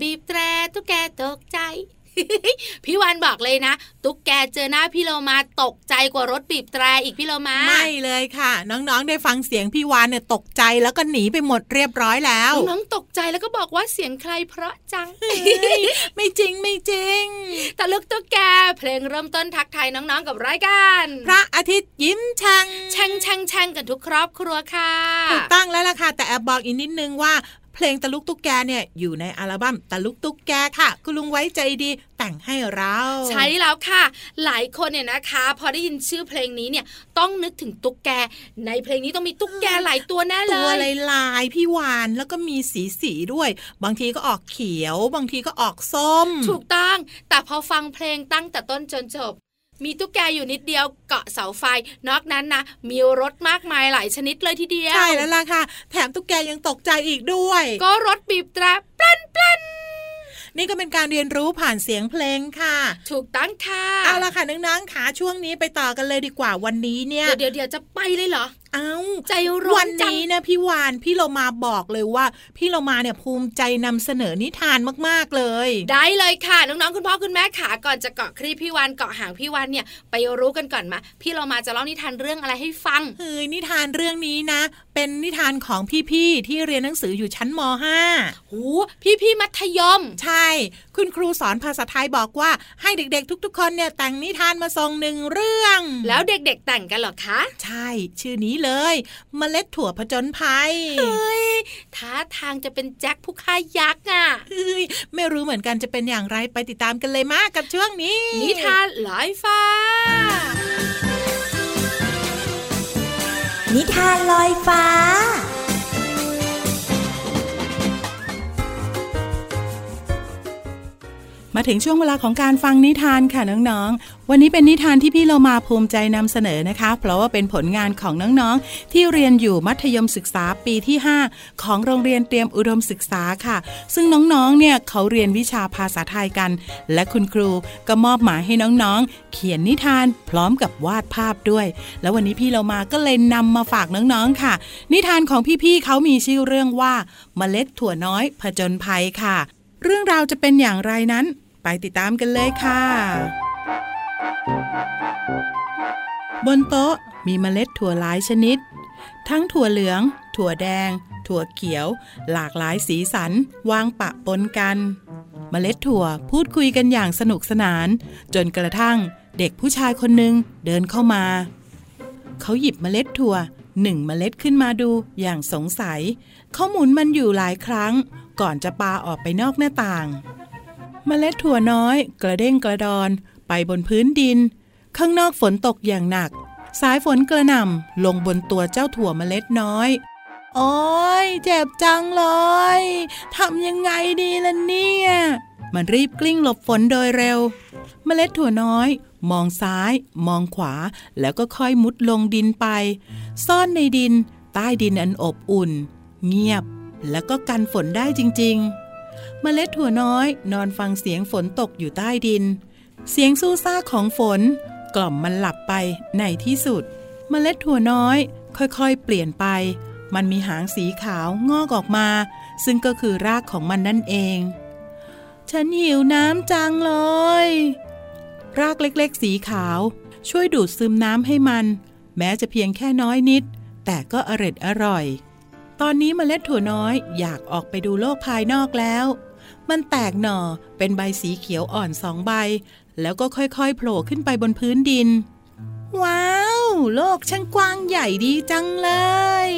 บีบแตรตุ๊กแกตกใจพี่วันบอกเลยนะ ตุ๊กแกเจอหน้าพี่โลมาตกใจกว่ารถบีบแตรอีกพี่โลมาไม่เลยค่ะ น้องๆได้ฟังเสียงพี่วานเนี่ยตกใจแล้วก็หนีไปหมดเรียบร้อยแล้วน้องตกใจแล้วก็บอกว่าเสียงใครเพราะจัง ไม่จริงไม่จริงตะลึกตุ๊กแกเพลงเริ่มต้นทักไทยน้องๆกับรายการพระอาทิตย์ยิ้มช่างช่างช่างช่งกันทุกครอบครัวค่ะถูกตั้งแล้วล่ะค่ะแต่แอบบอกอีกนิดนึงว่า เพลงตะลุกตุ๊กแกเนี่ยอยู่ในอัลบั้มตะลุกตุ๊กแกค่ะ คุณลุงไว้ใจดีแต่งให้เรา ใช่แล้วค่ะ หลายคนเนี่ยนะคะ พอได้ยินชื่อเพลงนี้เนี่ยต้องนึกถึงตุ๊กแก ในเพลงนี้ต้องมีตุ๊กแกหลายตัวแน่เลตัวยลายลายๆพี่วานแล้วก็มีสีสีด้วย บางทีก็ออกเขียว บางทีก็ออกส้ม ถูกต้อง แต่พอฟังเพลงตั้งแต่ต้นจนจบ มีตุ๊กแกอยู่นิดเดียวเกาะเสาไฟ นอกนั้นนะมีรถมากมายหลายชนิดเลยทีเดียว ใช่แล้วล่ะค่ะ แถมตุ๊กแกยังตกใจอีกด้วย ก็รถบีบแตรปลันปลันนี่ก็เป็นการเรียนรู้ผ่านเสียงเพลงค่ะ ถูกตั้งค่ะ เอาละค่ะน้องๆขาช่วงนี้ไปต่อกันเลยดีกว่าวันนี้เนี่ย เดี๋ยวเดี๋ยวๆๆจะไปเลยเหรอเอาใจร้อนวันจังนี้นะพี่วานพี่เรามาบอกเลยว่า พี่เรามาเนี่ยภูมิใจนำเสนอนิทานมากๆเลย ได้เลยค่ะน้องๆคุณพ่อคุณแม่ขาก่อนจะเกาะครีบพี่วันเกาะหางพี่วันเนี่ยไปรู้กันก่อนมาพี่เรามาจะเล่านิทานเรื่องอะไรให้ฟังเฮ้ยนิทานเรื่องนี้นะ เป็นนิทานของพี่ๆที่เรียนหนังสืออยู่ชั้นม .5 หูพี่พี่ๆมัธยม ใช่ คุณครูสอนภาษาไทยบอกว่าให้เด็กๆ ทุก ๆ คนเนี่ยแต่งนิทานมาส่งหนึ่งเรื่อง แล้วเด็กๆแต่งกันเหรอคะ ใช่ ชื่อนี้เลยมเมล็ดถั่วผจญภัยเฮ้ยท่าทางจะเป็นแจ็คผู้ฆ่ายักษ์อะเฮ้ยไม่รู้เหมือนกันจะเป็นอย่างไรไปติดตามกันเลยมากกับช่วงนี้ นิทานลอยฟ้า นิทานลอยฟ้า มาถึงช่วงเวลาของการฟังนิทานค่ะน้องๆ วันนี้เป็นนิทานที่พี่เรามาภูมิใจนำเสนอนะคะ เพราะว่าเป็นผลงานของน้องๆ ที่เรียนอยู่มัธยมศึกษาปีที่ 5 ของโรงเรียนเตรียมอุดมศึกษาค่ะ ซึ่งน้องๆ เนี่ยเขาเรียนวิชาภาษาไทยกัน และคุณครูก็มอบหมายให้น้องๆ เขียนนิทานพร้อมกับวาดภาพด้วย แล้ววันนี้พี่เรามาก็เลยนำมาฝากน้องๆ ค่ะ นิทานของพี่ๆเขามีชื่อเรื่องว่าเมล็ดถั่วน้อยผจญภัยค่ะ เรื่องราวจะเป็นอย่างไรนั้น ไปติดตามกันเลยค่ะ บนโต๊ะมีเมล็ดถั่วหลายชนิด ทั้งถั่วเหลือง ถั่วแดง ถั่วเขียว หลากหลายสีสัน วางปะปนกัน เมล็ดถั่วพูดคุยกันอย่างสนุกสนาน จนกระทั่งเด็กผู้ชายคนหนึ่งเดินเข้ามา เขาหยิบเมล็ดถั่วหนึ่งเมล็ดขึ้นมาดูอย่างสงสัย เขาหมุนมันอยู่หลายครั้ง ก่อนจะปาออกไปนอกหน้าต่างเมล็ดถั่วน้อย กระเด้งกระดอนไปบนพื้นดิน ข้างนอกฝนตกอย่างหนัก สายฝนกระหน่ำลงบนตัวเจ้าถั่วเมล็ดน้อย โอ้ยเจ็บจังเลยทำยังไงดีล่ะเนี่ย มันรีบกลิ้งหลบฝนโดยเร็วเมล็ดถั่วน้อย มองซ้าย มองขวา แล้วก็ค่อยมุดลงดินไป ซ่อนในดิน ใต้ดินอันอบอุ่น เงียบ แล้วก็กันฝนได้จริง ๆ เมล็ดถั่วน้อย นอนฟังเสียงฝนตกอยู่ใต้ดิน เสียงสู้ซ่าของฝน กล่อมมันหลับไปในที่สุด เมล็ดถั่วน้อย ค่อยๆ เปลี่ยนไป มันมีหางสีขาวงอกออกมา ซึ่งก็คือรากของมันนั่นเอง ฉันหิวน้ำจังเลย รากเล็กๆ สีขาว ช่วยดูดซึมน้ำให้มัน แม้จะเพียงแค่น้อยนิด แต่ก็อร็ดอร่อย ตอนนี้เมล็ดถั่วน้อยอยากออกไปดูโลกภายนอกแล้ว มันแตกหน่อเป็นใบสีเขียวอ่อนสองใบ แล้วก็ค่อยๆโผล่ขึ้นไปบนพื้นดิน ว้าว โลกช่างกว้างใหญ่ดีจังเลย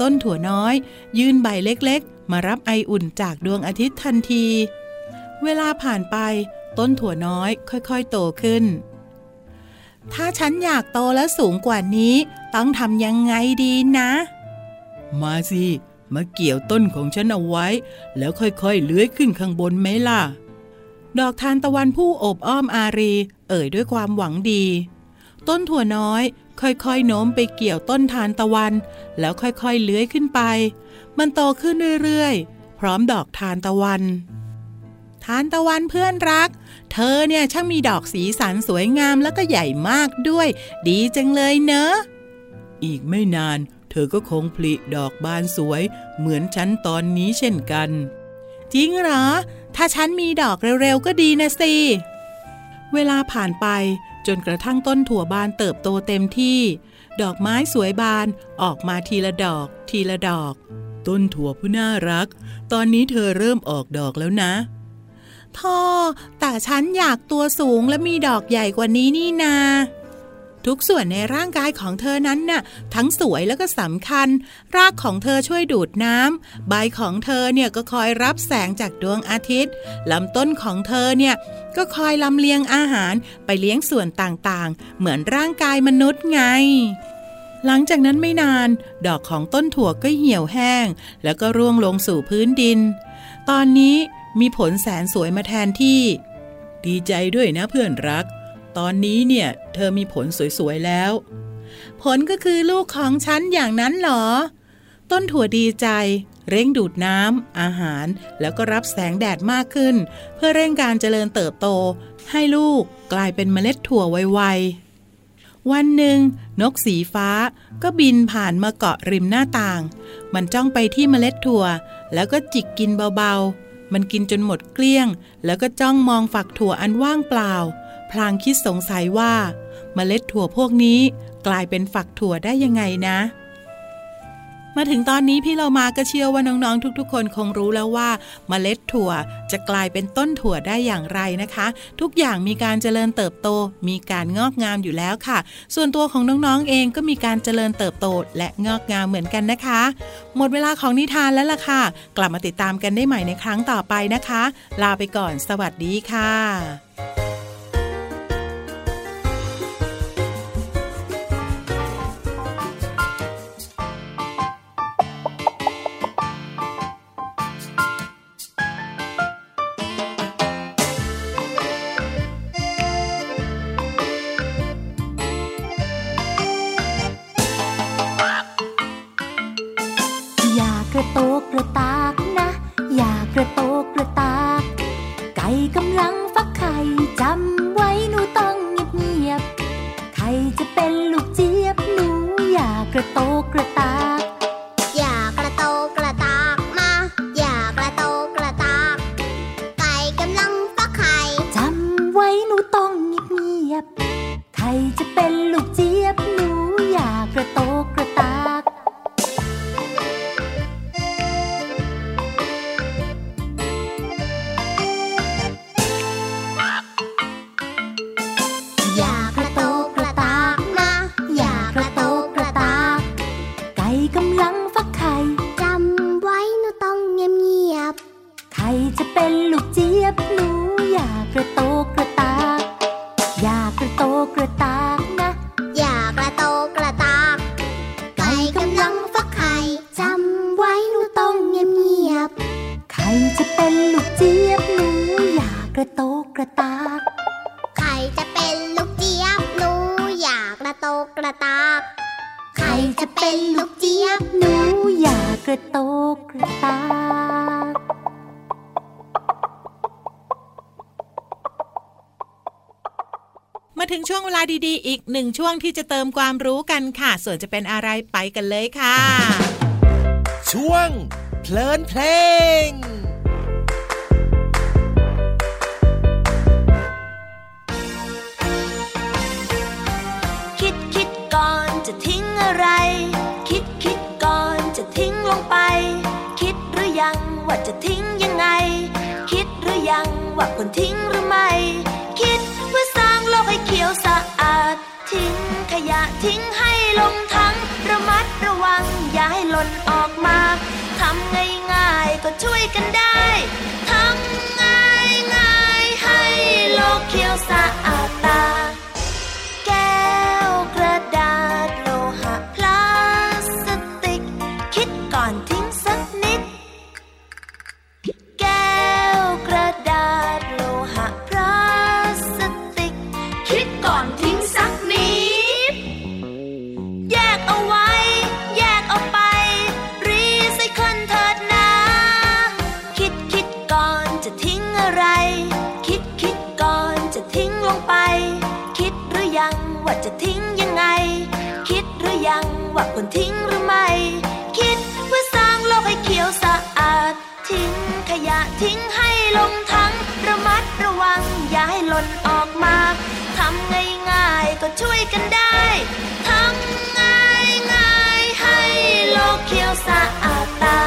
ต้นถั่วน้อย ยื่นใบเล็กๆ มารับไออุ่นจากดวงอาทิตย์ทันที เวลาผ่านไปต้นถั่วน้อยค่อยๆ โตขึ้น ถ้าฉันอยากโตและสูงกว่านี้ ต้องทำยังไงดีนะ มาสิ มาเกี่ยวต้นของฉันเอาไว้ แล้วค่อยๆเลื้อยขึ้นข้างบนไหมล่ะ ดอกทานตะวันผู้อบอ้อมอารี เอ่ยด้วยความหวังดี ต้นถั่วน้อยค่อยๆโน้มไปเกี่ยวต้นทานตะวัน แล้วค่อยๆเลื้อยขึ้นไป มันโตขึ้นเรื่อยๆ พร้อมดอกทานตะวัน ทานตะวันเพื่อนรัก เธอเนี่ยช่างมีดอกสีสันสวยงามแล้วก็ใหญ่มากด้วย ดีจังเลยเนอะ อีกไม่นาน ธอก็คงผลิดอกบานสวยเหมือนฉันตอนนี้เช่นกัน จริงเหรอ ถ้าฉันมีดอกเร็วๆก็ดีนะสิ เวลาผ่านไปจนกระทั่งต้นถั่วบานเติบโตเต็มที่ ดอกไม้สวยบานออกมาทีละดอก ทีละดอก ต้นถั่วผู้น่ารัก ตอนนี้เธอเริ่มออกดอกแล้วนะท่อแต่ฉันอยากตัวสูงและมีดอกใหญ่กว่านี้นี่นา ทุกส่วนในร่างกายของเธอนั้นน่ะทั้งสวยแล้วก็สำคัญ รากของเธอช่วยดูดน้ำใบของเธอเนี่ยก็คอยรับแสงจากดวงอาทิตย์ลำต้นของเธอเนี่ยก็คอยลำเลียงอาหารไปเลี้ยงส่วนต่างๆ เหมือนร่างกายมนุษย์ไงหลังจากนั้นไม่นาน ดอกของต้นถั่วก็เหี่ยวแห้ง แล้วก็ร่วงลงสู่พื้นดิน ตอนนี้มีผลแสนสวยมาแทนที่ ดีใจด้วยนะเพื่อนรัก ตอนนี้เนี่ย เธอมีผลสวยๆแล้ว ผลก็คือลูกของฉันอย่างนั้นเหรอ ต้นถั่วดีใจ เร่งดูดน้ำอาหาร แล้วก็รับแสงแดดมากขึ้น เพื่อเร่งการเจริญเติบโต ให้ลูกกลายเป็นเมล็ดถั่วไวๆวันหนึ่ง นกสีฟ้าก็บินผ่านมาเกาะริมหน้าต่าง มันจ้องไปที่เมล็ดถั่ว แล้วก็จิกกินเบาๆมันกินจนหมดเกลี้ยง แล้วก็จ้องมองฝักถั่วอันว่างเปล่า พลางคิดสงสัยว่า เมล็ดถั่วพวกนี้กลายเป็นฝักถั่วได้ยังไงนะ มาถึงตอนนี้พี่เรามาก็เชื่อว่าน้องๆ ทุกๆ คนคงรู้แล้วว่า เมล็ดถั่วจะกลายเป็นต้นถั่วได้อย่างไรนะคะ ทุกอย่างมีการเจริญเติบโต มีการงอกงามอยู่แล้วค่ะ ส่วนตัวของน้องๆเองก็มีการเจริญเติบโตและงอกงามเหมือนกันนะคะ หมดเวลาของนิทานแล้วล่ะค่ะ กลับมาติดตามกันได้ใหม่ในครั้งต่อไปนะคะ ลาไปก่อน สวัสดีค่ะ ช่วงที่จะเติมความรู้กันค่ะ ส่วนจะเป็นอะไรไปกันเลยค่ะ ช่วงเพลินเพลง ก็ช่วยกันได้ทำง่ายง่ายให้โลกเขียวสะอาดตา ว่าควรทิ้งหรือไม่ คิดเพื่อสร้างโลกให้เขียวสะอาด ทิ้งขยะทิ้งให้ลงถังระมัดระวังอย่าให้หล่นออกมาทำง่ายๆก็ช่วยกันได้ทำง่ายง่ายๆให้โลกเขียวสะอาดตา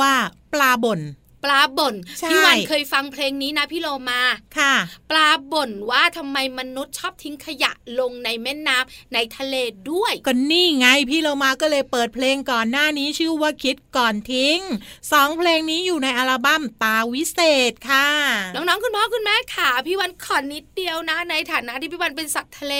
ว่าปลาบ่นปลาบ่นใช่พี่วันเคยฟังเพลงนี้นะพี่โลมาค่ะ ปลาบ่นว่าทำไมมนุษย์ชอบทิ้งขยะลงในแม่น้ำในทะเลด้วยก็นี่ไงพี่เรามาก็เลยเปิดเพลงก่อนหน้านี้ชื่อว่าคิดก่อนทิ้งสองเพลงนี้อยู่ในอัลบั้มตาวิเศษค่ะน้องๆคุณพ่อคุณแม่ขาพี่วันขอนิดเดียวนะ ในฐานะที่พี่วันเป็นสัตว์ทะเล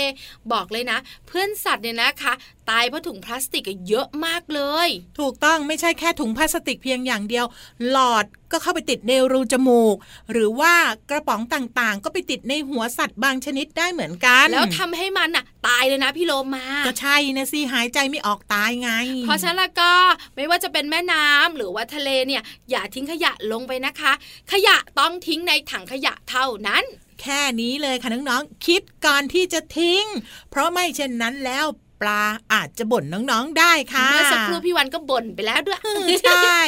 บอกเลยนะ เพื่อนสัตว์เนี่ยนะคะ ตายเพราะถุงพลาสติกอะเยอะมากเลย ถูกต้องไม่ใช่แค่ถุงพลาสติกเพียงอย่างเดียว หลอดก็เข้าไปติดในรูจมูก หรือว่ากระป๋องต่างๆ ก็ไปติดในหัวสัตว์บางชนิดได้เหมือนกัน แล้วทำให้มันอะตายเลยนะพี่โลมาก็ใช่นะสิหายใจไม่ออกตายไง เพราะฉะนั้นแล้วก็ไม่ว่าจะเป็นแม่น้ำหรือว่าทะเลเนี่ย อย่าทิ้งขยะลงไปนะคะ ขยะต้องทิ้งในถังขยะเท่านั้นแค่นี้เลยค่ะน้องๆ คิดก่อนที่จะทิ้ง เพราะไม่เช่นนั้นแล้ว ปลาอาจจะบ่นน้องๆได้ค่ะเมื่อสักครู่พี่วันก็บ่นไปแล้วด้วยใช่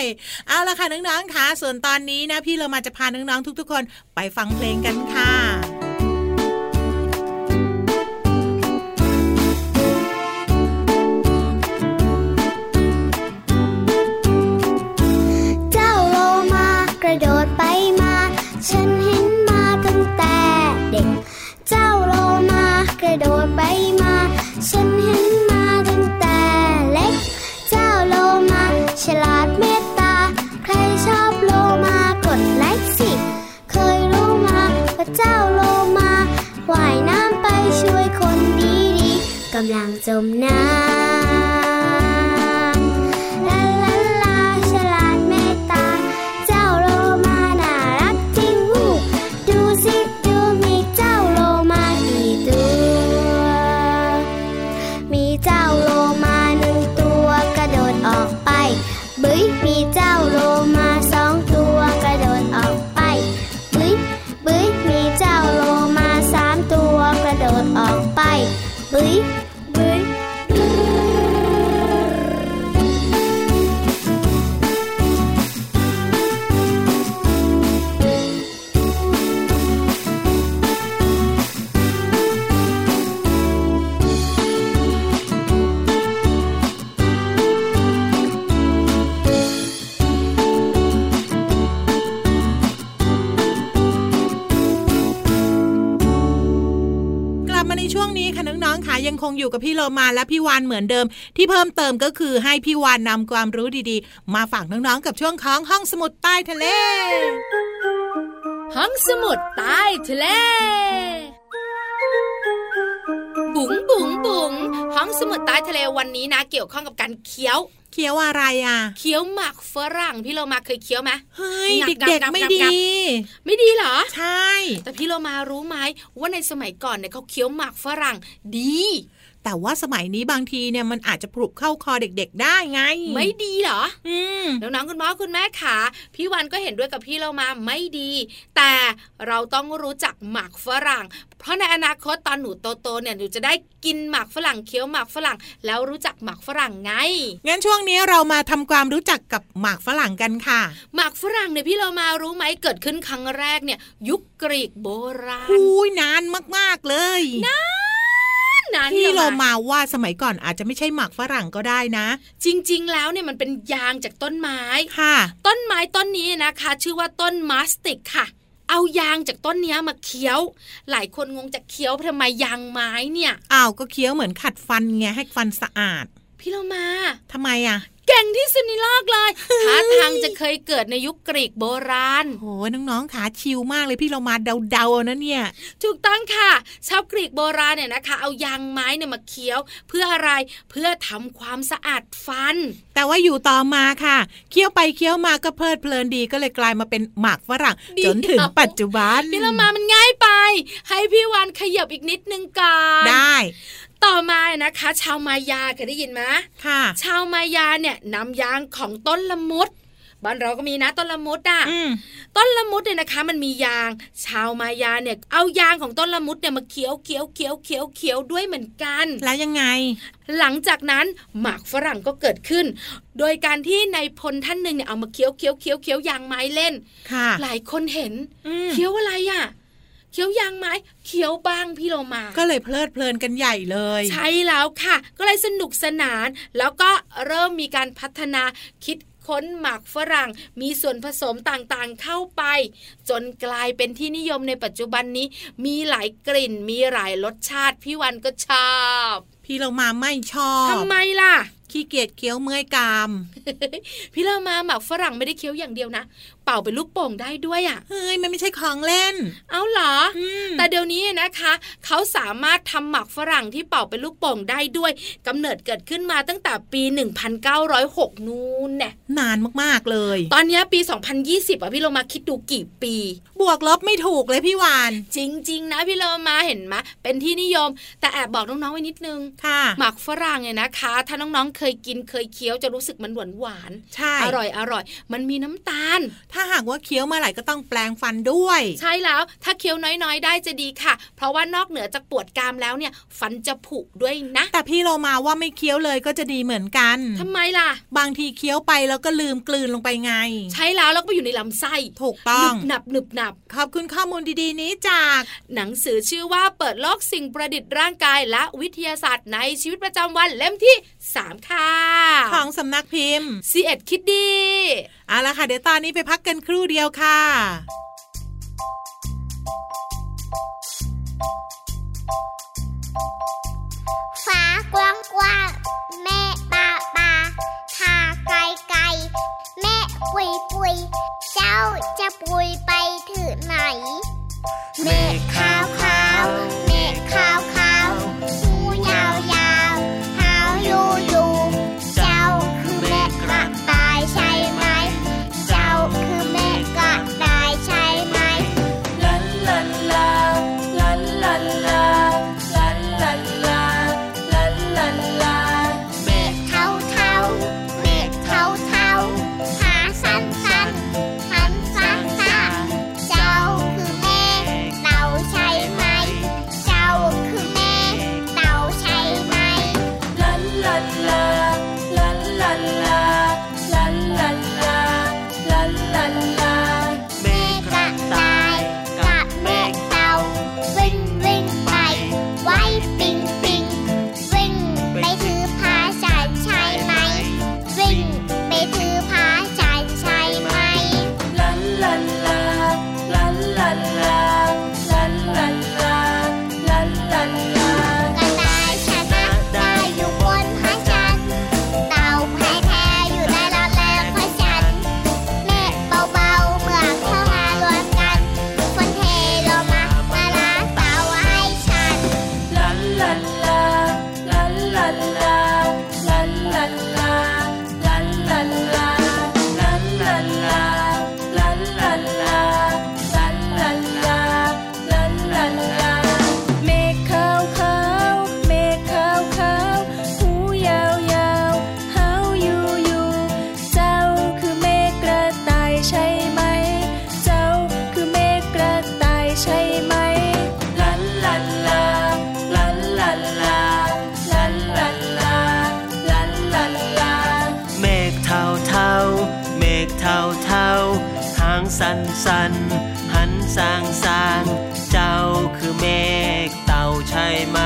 เอาละค่ะน้องๆค่ะส่วนตอนนี้นะพี่เรามาจะพาน้องๆทุก ๆ คนไปฟังเพลงกันค่ะเจ้าโลมากระโดดไปมาฉัน จมน้ำ ยังคงอยู่กับพี่โลมาและพี่วานเหมือนเดิม ที่เพิ่มเติมก็คือให้พี่วานนำความรู้ดีๆ มาฝากน้องๆกับช่วงของห้องสมุดใต้ทะเล ห้องสมุดใต้ทะเลบุ๋งบุ๋งบุ๋งห้องสมุดใต้ทะเลวันนี้นะ เกี่ยวข้องกับการเคี้ยว คี้ยวอะไรอะ เคี้ยวหมากฝรั่งพี่เรามาเคยเคี้ยวไหมเฮ้ยงับเด็กงับๆไม่งับดีงับไม่ดีเหรอ ใช่ แต่พี่เรามารู้ไหมว่าในสมัยก่อนเนี่ยเขาเคี้ยวหมากฝรั่งดี แต่ว่าสมัยนี้บางทีเนี่ยมันอาจจะปลุกเข้าคอเด็ก ๆ ได้ไง ไม่ดีเหรอ อืมน้องๆคุณพ่อคุณแม่ขาพี่วันก็เห็นด้วยกับพี่เรามาไม่ดี แต่เราต้องรู้จักหมากฝรั่ง เพราะในอนาคตตอนหนูโตๆเนี่ยหนูจะได้กินหมากฝรั่งเคี้ยวหมากฝรั่ง แล้วรู้จักหมากฝรั่งไงงั้นช่วงนี้เรามาทำความรู้จักกับหมากฝรั่งกันค่ะ หมากฝรั่งเนี่ยพี่เรามารู้ไหมเกิดขึ้นครั้งแรกเนี่ย ยุคกรีกโบราณหูยนานมากๆเลยนาน ที่นี่ยเรามาว่าสมัยก่อนอาจจะไม่ใช่หมากฝรั่งก็ได้นะ จริง ๆ แล้วเนี่ยมันเป็นยางจากต้นไม้ค่ะ ต้นไม้ต้นนี้นะคะ ชื่อว่าต้นมาสติกค่ะเอายางจากต้นเนี้ยมาเคี้ยว หลายคนงงจากเคี้ยวทำไมยางไม้เนี่ยอ้าวก็เคี้ยวเหมือนขัดฟันไงให้ฟันสะอาด พี่เรามาทำไมอะ เก่งที่สุดในโลกเลยท่าทางจะเคยเกิดในยุคกรีกโบราณโหน้องๆขาชิวมากเลยพี่เรามาเดาๆเอานะเนี่ย ถูกต้องค่ะ ชาวกรีกโบราณเนี่ยนะคะ เอายางไม้เนี่ยมาเคี้ยว เพื่ออะไรเพื่อทำความสะอาดฟัน แต่ว่าอยู่ต่อมาค่ะ เคี้ยวไปเคี้ยวมาก็เพลิดเพลินดีก็เลยกลายมาเป็นหมากฝรั่งเดี๋จยวนถึงปัจจุบันพี่เรามามันง่ายไป ให้พี่วานขยับอีกนิดนึงก่อนได้ ต่อมานะคะ ชาวมายาเคยได้ยินไหมค่ะ ชาวมายาเนี่ยนำยางของต้นละมุดบ้านเราก็มีนะต้นละมุดอะอืมต้นละมุดเนี่ยนะคะ มันมียาง ชาวมายาเนี่ยเอายางของต้นละมุดเนี่ยมาเคี้ยวเคี้ยวเคี้ยวเคี้ยวเคี้ยวด้วยเหมือนกัน แล้วยังไง หลังจากนั้นหมากฝรั่งก็เกิดขึ้น โดยการที่ในายพลท่านหนึ่งเนี่ยเอามาเคี้ยวเคี้ยวเคี้ยวเคี้ยวยางไม้เล่นค่ะหลายคนเห็นอืมเคี้ยวอะไรอะ เคี้ยวยางไม้เคี้ยวบ้างพี่โลมา ก็เลยเพลิดเพลินกันใหญ่เลย ใช่แล้วค่ะ ก็เลยสนุกสนาน แล้วก็เริ่มมีการพัฒนาคิดค้นหมักฝรั่งมีส่วนผสมต่างๆเข้าไป จนกลายเป็นที่นิยมในปัจจุบันนี้ มีหลายกลิ่น มีหลายรสชาติ พี่วันก็ชอบ พี่เรามาไม่ชอบทำไมล่ะขี้เกียจเคี้ยวเมื่อยกราม พี่เรามาหมักฝรั่งไม่ได้เคี้ยวอย่างเดียวนะ เป่าเป็นลูกโป่งได้ด้วยอะเฮ้ยมันไม่ใช่ของเล่น เอาเหรออืมแต่เดี๋ยวนี้นะคะเขาสามารถทำหมักฝรั่งที่เป่าเป็นลูกโป่งได้ด้วยกำเนิดเกิดขึ้นมาตั้งแต่ปี 1906 นู่นเนี่ยนานมากๆเลย ตอนเนี้ยปี 2020 อะพี่โลมาคิดดูกี่ปี บวกลบไม่ถูกเลยพี่วาน จริง ๆ นะพี่โลมาเห็นไหมเป็นที่นิยม แต่แอบบอกน้องๆไว้นิดนึงค่ะหมักฝรั่งเนี่ยนะคะ ถ้าน้องๆเคยกินเคยเคี้ยวจะรู้สึกมันหวานหวานๆใช่อร่อยอร่อย มันมีน้ำตาลถ้าหากว่าเคี้ยวเมื่อไหร่ก็ต้องแปลงฟันด้วย ใช่แล้วถ้าเคี้ยวน้อยๆ ได้จะดีค่ะ เพราะว่านอกเหนือจากปวดกรามแล้วเนี่ย ฟันจะผุด้วยนะ แต่พี่เรามาว่าไม่เคี้ยวเลยก็จะดีเหมือนกันทำไมล่ะ บางทีเคี้ยวไปแล้วก็ลืมกลืนลงไปไง ใช่แล้วแล้วก็ไปอยู่ในลำไส้ถูกต้องหนึบหนับหนึบหนับขอบคุณข้อมูลดีๆนี้จาก หนังสือชื่อว่าเปิดโลกสิ่งประดิษฐ์ร่างกายและวิทยาศาสตร์ในชีวิตประจำวันเล่มที่ 3 ค่ะ ของสำนักพิมพ์ซีเอ็ดคิดดี เอาละค่ะ เดี๋ยวตอนนี้ไปพักกันครู่เดียวค่ะฟ้ากว้างกว้างแม่ปาปาทาไกลไกลแม่ปุยปุยเจ้าจะปุยไปถึงไหน เมฆขาวขาวเมฆขาวขาว เท่าเท่าหางสันสันหันสางสางเจ้าคือเมฆเต่าใช่ไหม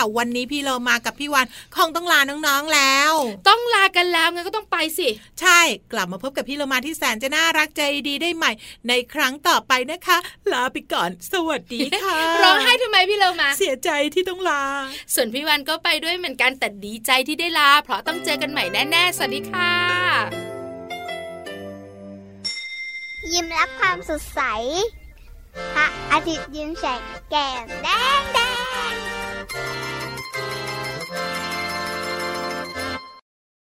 ค่ะ วันนี้พี่เรามากับพี่วันคงต้องลาน้องๆแล้ว ต้องลากันแล้วงั้นก็ต้องไปสิ ใช่กลับมาพบกับพี่เรามาที่แสนจะน่ารักใจดีได้ใหม่ ในครั้งต่อไปนะคะ ลาไปก่อน สวัสดีค่ะร้องไห้ทำไมพี่เรามา เสียใจที่ต้องลา ส่วนพี่วันก็ไปด้วยเหมือนกันแต่ดีใจที่ได้ลา เพราะต้องเจอกันใหม่แน่ๆสวัสดีค่ะ ยิ้มรับความสดใสพระอาทิตย์ยิ้มแฉกแก้มแดงแดง